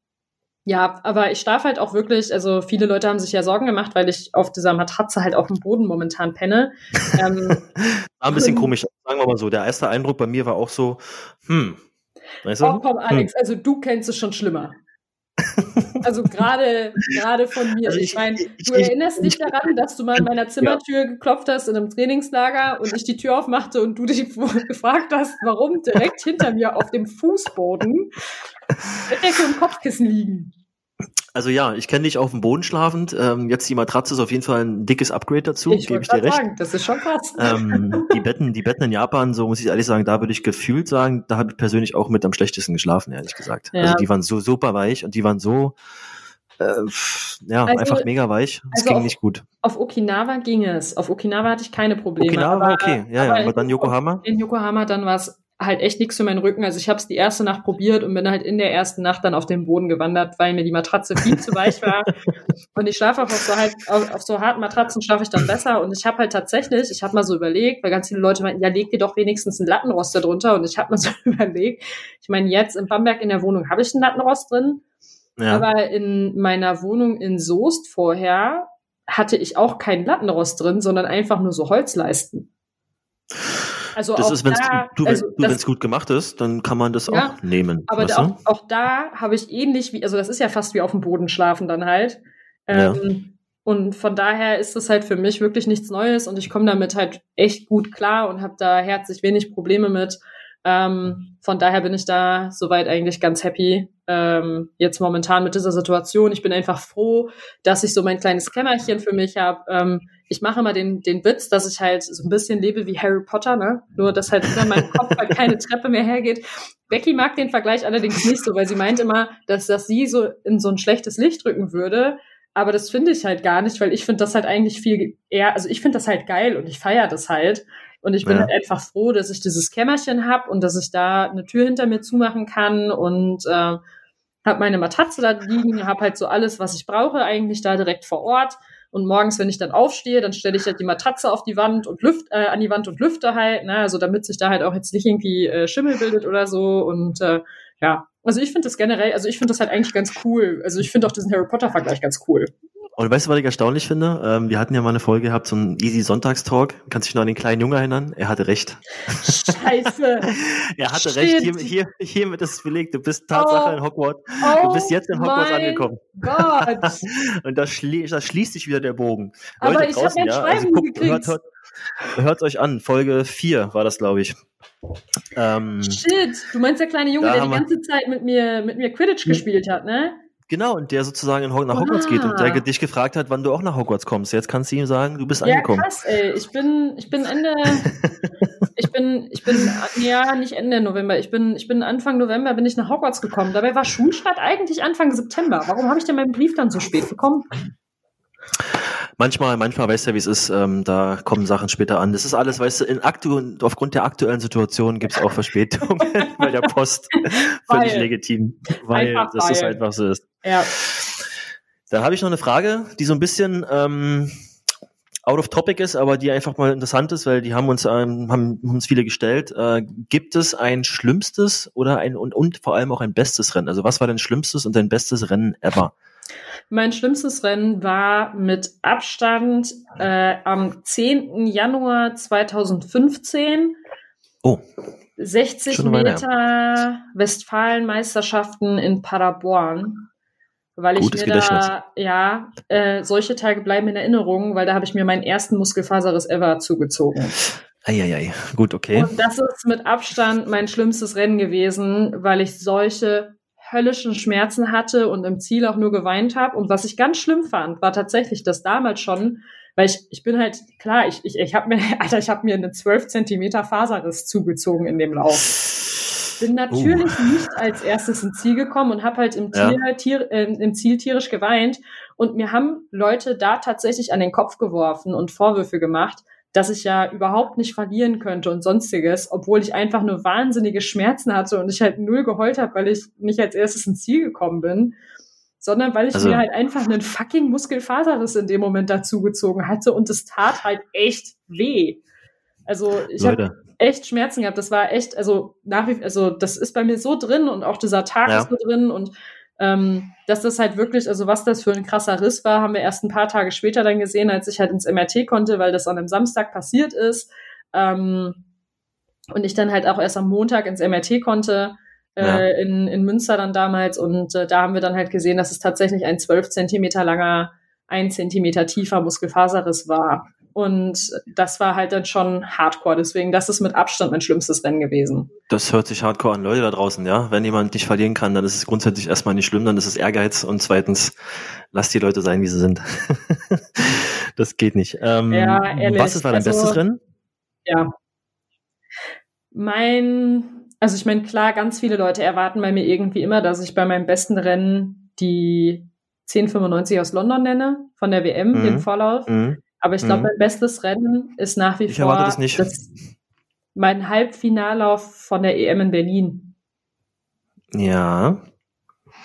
ja, aber ich schlafe halt auch wirklich, also viele Leute haben sich ja Sorgen gemacht, weil ich auf dieser Matratze halt auf dem Boden momentan penne. ähm, War ein bisschen komisch, sagen wir mal so. Der erste Eindruck bei mir war auch so, hm, weißt du? oh komm, Alex, also du kennst es schon schlimmer. Also gerade gerade von mir. Also ich ich- meine, du ich- erinnerst dich daran, dass du mal an meiner Zimmertür geklopft hast in einem Trainingslager und ich die Tür aufmachte und du dich gefragt hast, warum direkt hinter mir auf dem Fußboden Bettdecke und Kopfkissen liegen. Also ja, ich kenne dich auf dem Boden schlafend. Ähm, jetzt die Matratze ist auf jeden Fall ein dickes Upgrade dazu, gebe ich dir recht. sagen, das ist schon krass. ähm, die Betten, die Betten in Japan, so muss ich ehrlich sagen, da würde ich gefühlt sagen, da habe ich persönlich auch mit am schlechtesten geschlafen, ehrlich gesagt. Ja. Also die waren so super weich und die waren so äh, ja, Also- einfach mega weich. Es also ging auf- nicht gut. Auf Okinawa ging es. Auf Okinawa hatte ich keine Probleme. Okinawa aber- okay, ja, ja, aber aber dann Yokohama. In Yokohama dann war es halt echt nichts für meinen Rücken. Also ich habe es die erste Nacht probiert und bin halt in der ersten Nacht dann auf den Boden gewandert, weil mir die Matratze viel zu weich war. Und ich schlafe auch auf so, halt, auf, auf so harten Matratzen schlafe ich dann besser. Und ich habe halt tatsächlich, ich habe mal so überlegt, weil ganz viele Leute meinten, ja, leg dir doch wenigstens einen Lattenrost drunter. Und ich habe mal so überlegt, ich meine, jetzt in Bamberg in der Wohnung habe ich einen Lattenrost drin, Ja. aber in meiner Wohnung in Soest vorher hatte ich auch keinen Lattenrost drin, sondern einfach nur so Holzleisten. Also das auch ist, wenn da, du, also wenn das- es gut gemacht ist, dann kann man das Ja, auch nehmen. aber da, auch, auch da habe ich ähnlich wie, also das ist ja fast wie auf dem Boden schlafen dann halt. Ja. Ähm, Und von daher ist es halt für mich wirklich nichts Neues und ich komme damit halt echt gut klar und habe da herzlich wenig Probleme mit. Ähm, von daher bin ich da soweit eigentlich ganz happy. Ähm, jetzt momentan mit dieser Situation. Ich bin einfach froh, dass ich so mein kleines Kämmerchen für mich habe. Ähm, ich mache immer den, den Witz, dass ich halt so ein bisschen lebe wie Harry Potter, ne? Nur, dass halt über meinem Kopf halt keine Treppe mehr hergeht. Becky mag den Vergleich allerdings nicht so, weil sie meint immer, dass das sie so in so ein schlechtes Licht rücken würde. Aber das finde ich halt gar nicht, weil ich finde das halt eigentlich viel eher, also ich finde das halt geil und ich feiere das halt. Und ich bin ja. halt einfach froh, dass ich dieses Kämmerchen habe und dass ich da eine Tür hinter mir zumachen kann und äh, habe meine Matratze da liegen, habe halt so alles, was ich brauche, eigentlich da direkt vor Ort. Und morgens, wenn ich dann aufstehe, dann stelle ich halt die Matratze auf die Wand und lüft, äh, an die Wand und lüfte halt, ne, also damit sich da halt auch jetzt nicht irgendwie äh, Schimmel bildet oder so. Und äh, ja, also ich finde das generell, also ich finde das halt eigentlich ganz cool. Also ich finde auch diesen Harry Potter-Vergleich ganz cool. Und weißt du, was ich erstaunlich finde? Ähm, wir hatten ja mal eine Folge gehabt, so ein Easy Sonntagstalk. Kannst dich noch an den kleinen Junge erinnern? Er hatte recht. Scheiße. er hatte Shit. recht. Hier, hier, hiermit ist es belegt. Du bist Tatsache oh. in Hogwarts. Oh du bist jetzt in Hogwarts angekommen. Gott. Und da, schlie da, schließt sich wieder der Bogen. Aber Leute, ich habe mein ja, Schreiben also guckt, gekriegt. Hört, hört, hört euch an. Folge 4 war das, glaube ich. Ähm, Shit, du meinst der kleine Junge, der die ganze Zeit mit mir, mit mir Quidditch hm. gespielt hat, ne? Genau, und der sozusagen nach Hogwarts geht und der dich gefragt hat, wann du auch nach Hogwarts kommst. Jetzt kannst du ihm sagen, du bist ja, angekommen. Ja, krass, ey. Ich bin, ich bin Ende, ich bin, ich bin, ja, nicht Ende November. Ich bin, ich bin Anfang November bin ich nach Hogwarts gekommen. Dabei war Schulstart eigentlich Anfang September. Warum habe ich denn meinen Brief dann so spät bekommen? Manchmal, manchmal weißt du ja, wie es ist, ähm, da kommen Sachen später an. Das ist alles, weißt du, in aktu aufgrund der aktuellen Situation gibt es auch Verspätungen bei der Post. Völlig legitim. Weil das weil. ist einfach so ist. Ja. Dann habe ich noch eine Frage, die so ein bisschen ähm, out of topic ist, aber die einfach mal interessant ist, weil die haben uns ähm, haben uns viele gestellt. Äh, gibt es ein schlimmstes oder ein und, und vor allem auch ein bestes Rennen? Also was war dein schlimmstes und dein bestes Rennen ever? Mein schlimmstes Rennen war mit Abstand äh, am 10. Januar 2015. Oh. 60 Meter Westfalenmeisterschaften in Paderborn. Weil ich Gutes mir da, ja, äh, solche Tage bleiben in Erinnerung, weil da habe ich mir meinen ersten Muskelfaserriss ever zugezogen. Eieiei, gut, okay. Und das ist mit Abstand mein schlimmstes Rennen gewesen, weil ich solche höllischen Schmerzen hatte und im Ziel auch nur geweint habe. Und was ich ganz schlimm fand, war tatsächlich, dass damals schon, weil ich, ich bin halt, klar, ich, ich, ich habe mir, Alter, ich habe mir eine 12 Zentimeter Faserriss zugezogen in dem Lauf. Bin natürlich uh. nicht als erstes ins Ziel gekommen und habe halt im, Tier, ja. Tier, äh, im Ziel tierisch geweint. Und mir haben Leute da tatsächlich an den Kopf geworfen und Vorwürfe gemacht, dass ich ja überhaupt nicht verlieren könnte und sonstiges, obwohl ich einfach nur wahnsinnige Schmerzen hatte und ich halt null geheult habe, weil ich nicht als erstes ins Ziel gekommen bin, sondern weil ich also, mir halt einfach einen fucking Muskelfaserriss in dem Moment dazugezogen hatte und es tat halt echt weh. Also ich habe echt Schmerzen gehabt. Das war echt, also nach wie also das ist bei mir so drin und auch dieser Tag ja. ist so drin und ähm, dass das halt wirklich, also was das für ein krasser Riss war, haben wir erst ein paar Tage später dann gesehen, als ich halt ins MRT konnte, weil das an einem Samstag passiert ist. Ähm, und ich dann halt auch erst am Montag ins MRT konnte, äh, ja. in, in Münster dann damals. Und äh, da haben wir dann halt gesehen, dass es tatsächlich ein zwölf Zentimeter langer, ein Zentimeter tiefer Muskelfaserriss war. Und das war halt dann schon Hardcore. Deswegen, das ist mit Abstand mein schlimmstes Rennen gewesen. Das hört sich Hardcore an, Leute da draußen, ja. Wenn jemand nicht verlieren kann, dann ist es grundsätzlich erstmal nicht schlimm, dann ist es Ehrgeiz und zweitens, lasst die Leute sein, wie sie sind. das geht nicht. Ähm, ja, ehrlich. Was war dein also, bestes Rennen? Ja. Mein, also ich meine, klar, ganz viele Leute erwarten bei mir irgendwie immer, dass ich bei meinem besten Rennen die 1095 aus London nenne, von der WM, mhm. den Vorlauf. Mhm. Aber ich glaube, mhm. mein bestes Rennen ist nach wie ich vor das nicht. Das, mein Halbfinallauf von der EM in Berlin. Ja.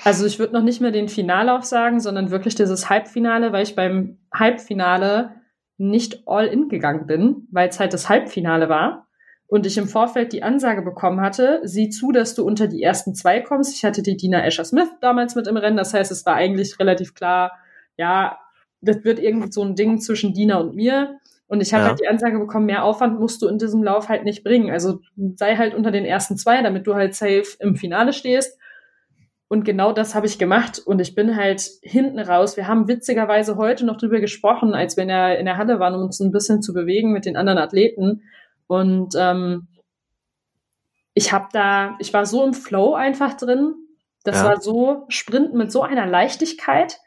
Also ich würde noch nicht mehr den Finallauf sagen, sondern wirklich dieses Halbfinale, weil ich beim Halbfinale nicht all in gegangen bin, weil es halt das Halbfinale war und ich im Vorfeld die Ansage bekommen hatte, sieh zu, dass du unter die ersten zwei kommst. Ich hatte die Dina Escher Smith damals mit im Rennen, das heißt, es war eigentlich relativ klar, ja, das wird irgendwie so ein Ding zwischen Dina und mir. Und ich habe ja. halt die Ansage bekommen, mehr Aufwand musst du in diesem Lauf halt nicht bringen. Also sei halt unter den ersten zwei, damit du halt safe im Finale stehst. Und genau das habe ich gemacht. Und ich bin halt hinten raus. Wir haben witzigerweise heute noch drüber gesprochen, als wir in der, in der Halle waren, um uns ein bisschen zu bewegen mit den anderen Athleten. Und ähm, ich habe da, ich war so im Flow einfach drin, Das Ja. war so Sprinten mit so einer Leichtigkeit.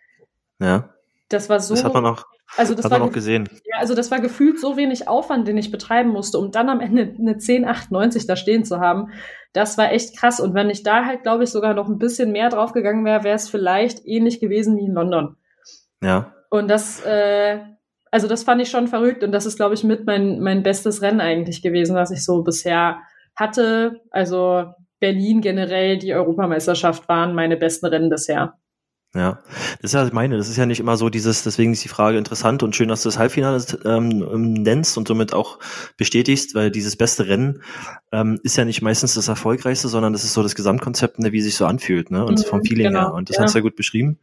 Ja, Das war so. das hat man noch, also das hat war man noch ge- gesehen. ja, also das war gefühlt so wenig Aufwand, den ich betreiben musste, um dann am Ende eine 10,98 da stehen zu haben. Das war echt krass. Und wenn ich da halt, glaube ich, sogar noch ein bisschen mehr draufgegangen wäre, wäre es vielleicht ähnlich gewesen wie in London. Ja, Und das, äh, also das fand ich schon verrückt und das ist, glaube ich, mit mein, mein bestes Rennen eigentlich gewesen, was ich so bisher hatte. Also Berlin generell, die Europameisterschaft waren meine besten Rennen bisher. Ja, das ist ja, ich meine, das ist ja nicht immer so dieses, deswegen ist die Frage interessant und schön, dass du das Halbfinale ähm, ähm, nennst und somit auch bestätigst, weil dieses beste Rennen ähm, ist ja nicht meistens das erfolgreichste, sondern das ist so das Gesamtkonzept, ne, wie es sich so anfühlt, ne, und Mhm, vom Feeling genau, her. Und das ja. hast du ja gut beschrieben.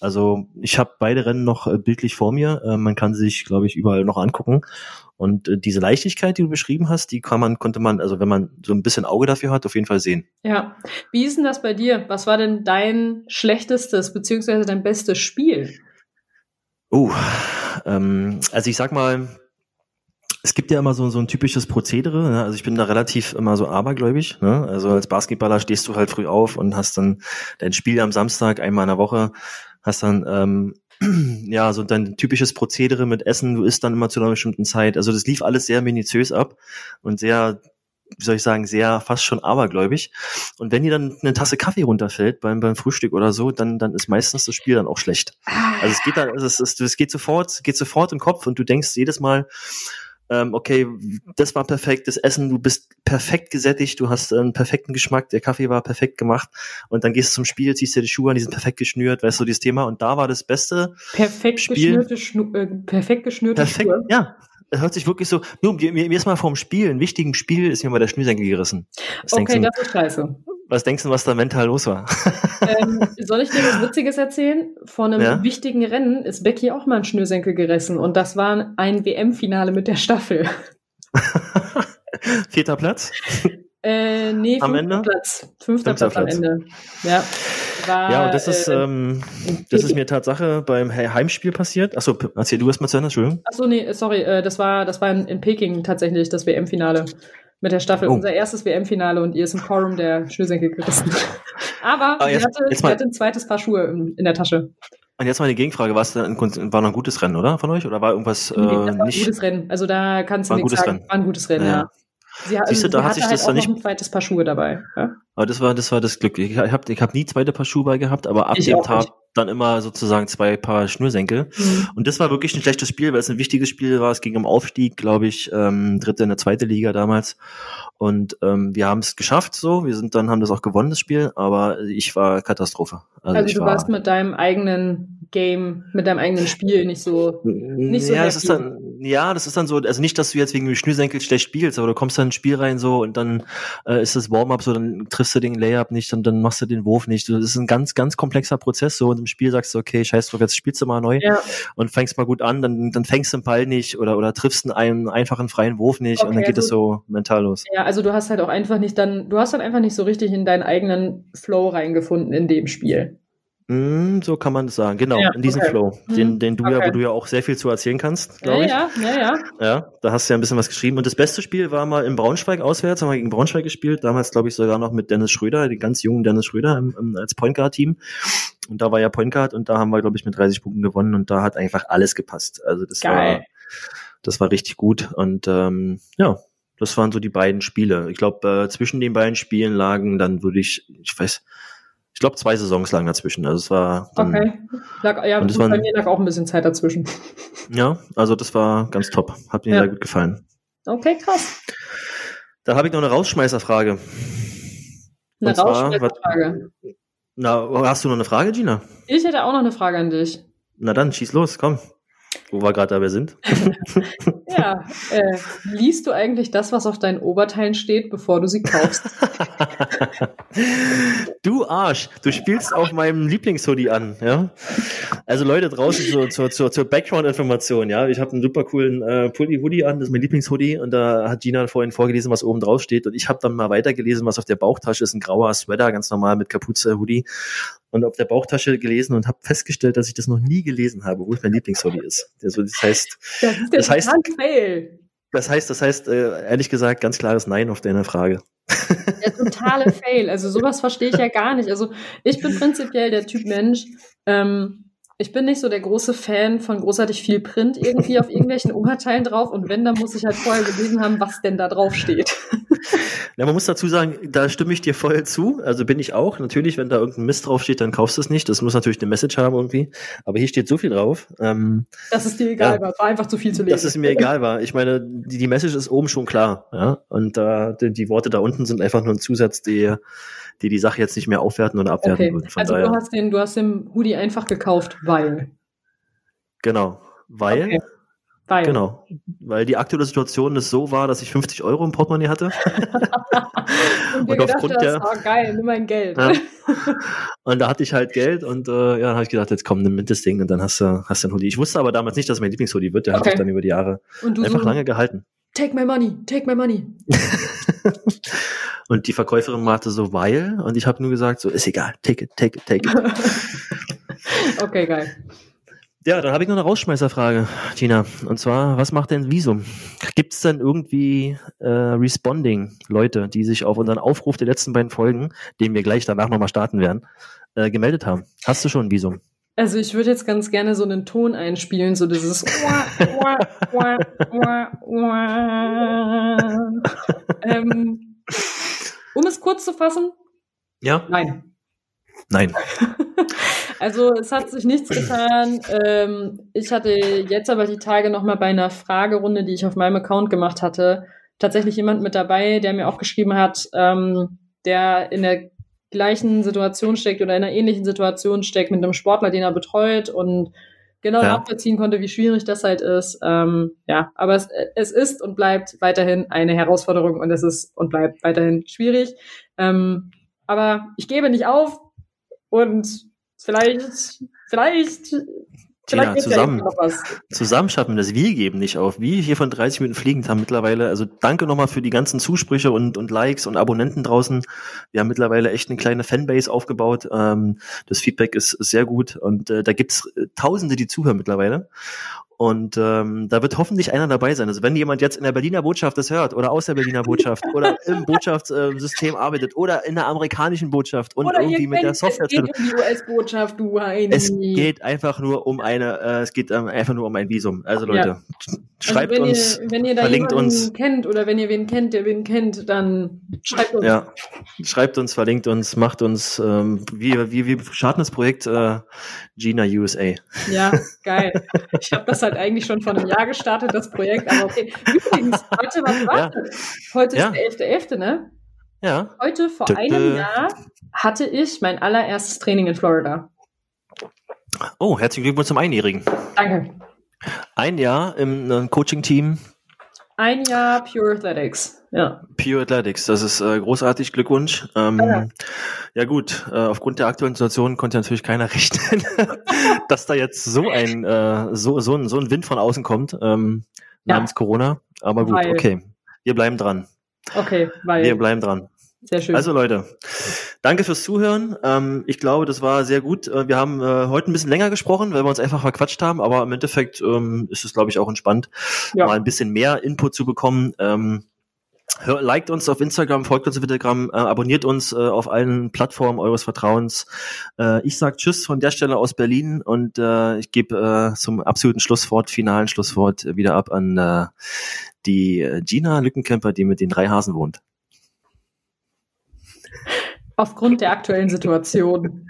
Also ich habe beide Rennen noch äh, bildlich vor mir. Äh, man kann sie sich, glaube ich, überall noch angucken. Und äh, diese Leichtigkeit, die du beschrieben hast, die kann man, konnte man, also wenn man so ein bisschen Auge dafür hat, auf jeden Fall sehen. Ja. Wie ist denn das bei dir? Was war denn dein schlechtestes beziehungsweise dein bestes Spiel? Oh, ähm, also ich sag mal, es gibt ja immer so, so ein typisches Prozedere. Ne? Also ich bin da relativ immer so abergläubig. Ne? Also als Basketballer stehst du halt früh auf und hast dann dein Spiel am Samstag einmal in der Woche, hast dann ähm, ja so dein typisches Prozedere mit Essen. Du isst dann immer zu einer bestimmten Zeit. Also das lief alles sehr minutiös ab und sehr wie soll ich sagen, sehr fast schon abergläubig. Und wenn dir dann eine Tasse Kaffee runterfällt beim, beim Frühstück oder so, dann, dann ist meistens das Spiel dann auch schlecht. Also es geht dann, also es, ist, es geht sofort, geht sofort im Kopf und du denkst jedes Mal, ähm, okay, das war perfekt, das Essen, du bist perfekt gesättigt, du hast einen perfekten Geschmack, der Kaffee war perfekt gemacht und dann gehst du zum Spiel, ziehst dir die Schuhe an, die sind perfekt geschnürt, weißt du, dieses Thema und da war das Beste, Perfekt Spiel. geschnürte, Schnu äh, perfekt geschnürte perfekt, Schuhe. ja, es hört sich wirklich so, nur, mir, mir ist mal vorm Spiel, ein wichtigen Spiel, ist mir mal der Schnürsenkel gerissen. Was, Okay, denkst du, das ist scheiße. was denkst du, was da mental los war? ähm, soll ich dir was Witziges erzählen? Vor einem Ja. wichtigen Rennen ist Becky auch mal ein Schnürsenkel gerissen und das war ein WM-Finale mit der Staffel. Vierter Platz? Äh, nee, Am Ende? Platz. Fünfter, Fünfter Platz am Platz. Ende. Ja. War, Ja, und das ist, äh, ähm, das ist mir Tatsache beim He- Heimspiel passiert. Achso, erzähl du erst mal zu Ende, Entschuldigung. Achso, nee, sorry, äh, das war, das war in, in Peking tatsächlich das WM-Finale mit der Staffel. Oh. Unser erstes WM-Finale und ihr ist im Forum der Schnürsenkel gerissen. Aber Ah, sie, jetzt- hatte, jetzt sie mal- hatte ein zweites Paar Schuhe in, in der Tasche. Und jetzt mal die Gegenfrage, war es ein, war noch ein gutes Rennen, oder? Von euch? Oder war irgendwas äh, Nee, das war ein nicht? gutes Rennen. Also da kannst du War ein nichts sagen. Rennen. War ein gutes Rennen, Ja. ja. Sie, hat, Siehst du, sie da hat hatte sich halt das auch dann nicht- ein zweites Paar Schuhe dabei. Ja? Aber das war, das war das Glück. Ich habe ich hab nie zweite Paar Schuhe bei gehabt, aber ab Ich dem Tag nicht. dann immer sozusagen zwei Paar Schnürsenkel. Mhm. Und das war wirklich ein schlechtes Spiel, weil es ein wichtiges Spiel war. Es ging um Aufstieg, glaube ich, ähm, dritte in der zweite Liga damals. Und ähm, wir haben es geschafft so. Wir sind dann, haben das auch gewonnen, das Spiel, aber ich war Katastrophe. Also, Also du war, warst mit deinem eigenen Game, mit deinem eigenen Spiel nicht so. Nicht so ja, das ist dann, ja, das ist dann so, also nicht, dass du jetzt wegen dem Schnürsenkel schlecht spielst, aber du kommst dann ins Spiel rein so und dann äh, ist das Warm-up so, dann triffst du den Layup nicht und dann machst du den Wurf nicht. Das ist ein ganz, ganz komplexer Prozess so und im Spiel sagst du, okay, scheiß drauf, jetzt spielst du mal neu Ja, und fängst mal gut an, dann, dann fängst du den Ball nicht oder, oder triffst einen, einfachen freien Wurf nicht und Okay, dann geht es so mental los. ja, also du hast halt auch einfach nicht dann, du hast dann einfach nicht so richtig in deinen eigenen Flow reingefunden in dem Spiel. Mm, so kann man das sagen, genau, Ja, in diesem okay. Flow, den, Mhm, den du ja, okay. wo du ja auch sehr viel zu erzählen kannst, Ja, glaube ich. ja, ja, ja. Ja, da hast du ja ein bisschen was geschrieben. Und das beste Spiel war mal in Braunschweig auswärts, haben wir gegen Braunschweig gespielt. Damals, glaube ich, sogar noch mit Dennis Schröder, den ganz jungen Dennis Schröder im, im, als Point Guard Team. Und da war ja Point Guard und da haben wir, glaube ich, mit 30 Punkten gewonnen und da hat einfach alles gepasst. Also das Geil. war, das war richtig gut. Und ähm, ja, das waren so die beiden Spiele. Ich glaube, äh, zwischen den beiden Spielen lagen dann würde ich, ich weiß, ich glaube, zwei Saisons lagen dazwischen. Also es war dann, Okay. Lag, ja, Und das gut, bei mir lag auch ein bisschen Zeit dazwischen. ja, also das war ganz top. Hat mir Ja. sehr gut gefallen. Okay, krass. Da habe ich noch eine Rausschmeißerfrage. Eine zwar, Rauschmeißerfrage. Na, hast du noch eine Frage, Gina? Ich hätte auch noch eine Frage an dich. Na dann, schieß los, komm. Wo wir gerade dabei sind. Ja, äh, liest du eigentlich das, was auf deinen Oberteilen steht, bevor du sie kaufst? du Arsch, du spielst auf meinem Lieblingshoodie an, ja? Also Leute draußen zur, zur, zur, zur Background-Information, ja? Ich habe einen super coolen äh, Pulli-Hoodie an, das ist mein Lieblingshoodie und da hat Gina vorhin vorgelesen, was oben drauf steht und ich habe dann mal weitergelesen, was auf der Bauchtasche ist, ein grauer Sweater, ganz normal mit Kapuze-Hoodie und auf der Bauchtasche gelesen und habe festgestellt, dass ich das noch nie gelesen habe, wo es mein Lieblingshoodie ist. Also das heißt, Das ist der Das heißt- Fail. Das heißt, das heißt, äh, ehrlich gesagt, ganz klares Nein auf deine Frage. Der totale Fail. Also sowas verstehe ich ja gar nicht. Also ich bin prinzipiell der Typ Mensch, ähm, ich bin nicht so der große Fan von großartig viel Print irgendwie auf irgendwelchen Oberteilen drauf und wenn, dann muss ich halt vorher gelesen haben, was denn da drauf steht. Ja, man muss dazu sagen, da stimme ich dir voll zu. Also bin ich auch. Natürlich, wenn da irgendein Mist drauf steht, dann kaufst du es nicht. Das muss natürlich eine Message haben irgendwie. Aber hier steht so viel drauf. Ähm, dass es dir egal ja, war. War einfach zu viel zu lesen. Dass es mir egal war. Ich meine, die, die Message ist oben schon klar. Ja? Und äh, die, die Worte da unten sind einfach nur ein Zusatz, die die die Sache jetzt nicht mehr aufwerten oder abwerten okay. würden. Von also daher. du hast den, du hast den Hoodie einfach gekauft, weil. Genau, weil. Okay. Weil. Genau. Weil die aktuelle Situation ist so war, dass ich 50 Euro im Portemonnaie hatte. und, und aufgrund hast, der. Oh, geil, nimm mein Geld. Ja. Und da hatte ich halt Geld und äh, ja, dann habe ich gedacht, jetzt komm, nimm mit das Ding und dann hast du hast du Hoodie. Ich wusste aber damals nicht, dass es mein Lieblingshoodie wird. Der okay. hat sich dann über die Jahre einfach so, lange gehalten. Take my money, take my money. Und die Verkäuferin machte so, weil, und ich habe nur gesagt, so, ist egal, take it, take it, take it. okay, geil. Ja, dann habe ich noch eine Rausschmeißerfrage, Tina. Und zwar, was macht denn Visum? Gibt es denn irgendwie äh, Responding-Leute, die sich auf unseren Aufruf der letzten beiden Folgen, den wir gleich danach nochmal starten werden, äh, gemeldet haben? Hast du schon ein Visum? Also ich würde jetzt ganz gerne so einen Ton einspielen, so dieses ähm, um es kurz zu fassen. Ja. Nein. Nein. also es hat sich nichts getan. Ähm, ich hatte jetzt aber die Tage nochmal bei einer Fragerunde, die ich auf meinem Account gemacht hatte, tatsächlich jemand mit dabei, der mir auch geschrieben hat, ähm, der in der gleichen Situation steckt oder in einer ähnlichen Situation steckt mit einem Sportler, den er betreut und genau ja. nachvollziehen konnte, wie schwierig das halt ist. Ähm, ja, aber es, es ist und bleibt weiterhin eine Herausforderung und es ist und bleibt weiterhin schwierig. Ähm, aber ich gebe nicht auf und vielleicht, vielleicht Tina, zusammen, zusammen schaffen wir das. Wir geben nicht auf. Wir hier von 30 Minuten fliegend haben mittlerweile, also danke nochmal für die ganzen Zusprüche und, und Likes und Abonnenten draußen. Wir haben mittlerweile echt eine kleine Fanbase aufgebaut. Ähm, das Feedback ist sehr gut und äh, da gibt's äh, Tausende, die zuhören mittlerweile. Und ähm, da wird hoffentlich einer dabei sein. Also wenn jemand jetzt in der Berliner Botschaft das hört oder aus der Berliner Botschaft oder im Botschaftssystem arbeitet oder in der amerikanischen Botschaft und oder irgendwie mit der Software. Es geht um die US-Botschaft, du Heini. Es geht einfach nur um eine, äh, es geht ähm, einfach nur um ein Visum. Also Leute, ja. Schreibt also wenn uns, ihr, wenn ihr da verlinkt uns, kennt oder wenn ihr wen kennt, der wen kennt, dann schreibt uns. Ja, schreibt uns, verlinkt uns, macht uns, ähm, wie, wie, wie starten das Projekt äh, Gina USA. Ja, geil. Ich habe das halt eigentlich schon vor einem Jahr gestartet, das Projekt, aber okay. Übrigens, heute, was war ja. Heute ist ja. der 11.11., .11., ne? Ja. Heute, vor Tüte. einem Jahr, hatte ich mein allererstes Training in Florida. Oh, herzlichen Glückwunsch zum Einjährigen. Danke. Ein Jahr im äh, Coaching-Team. Ein Jahr Pure Athletics. Ja. Pure Athletics, das ist äh, großartig, Glückwunsch. Ähm, ja. ja gut, äh, aufgrund der aktuellen Situation konnte natürlich keiner rechnen, dass da jetzt so ein äh, so so ein so ein Wind von außen kommt ähm, namens ja. Corona. Aber gut, weil. okay, wir bleiben dran. Okay, weil wir bleiben dran. Sehr schön. Also Leute, danke fürs Zuhören. Ähm, ich glaube, das war sehr gut. Äh, wir haben äh, heute ein bisschen länger gesprochen, weil wir uns einfach verquatscht haben, aber im Endeffekt ähm, ist es, glaube ich, auch entspannt, ja. mal ein bisschen mehr Input zu bekommen. Ähm, liked uns auf Instagram, folgt uns auf Instagram, äh, abonniert uns äh, auf allen Plattformen eures Vertrauens. Äh, ich sag Tschüss von der Stelle aus Berlin und äh, ich gebe äh, zum absoluten Schlusswort, finalen Schlusswort wieder ab an die Gina Lückenkämper, die mit den drei Hasen wohnt. Aufgrund der aktuellen Situation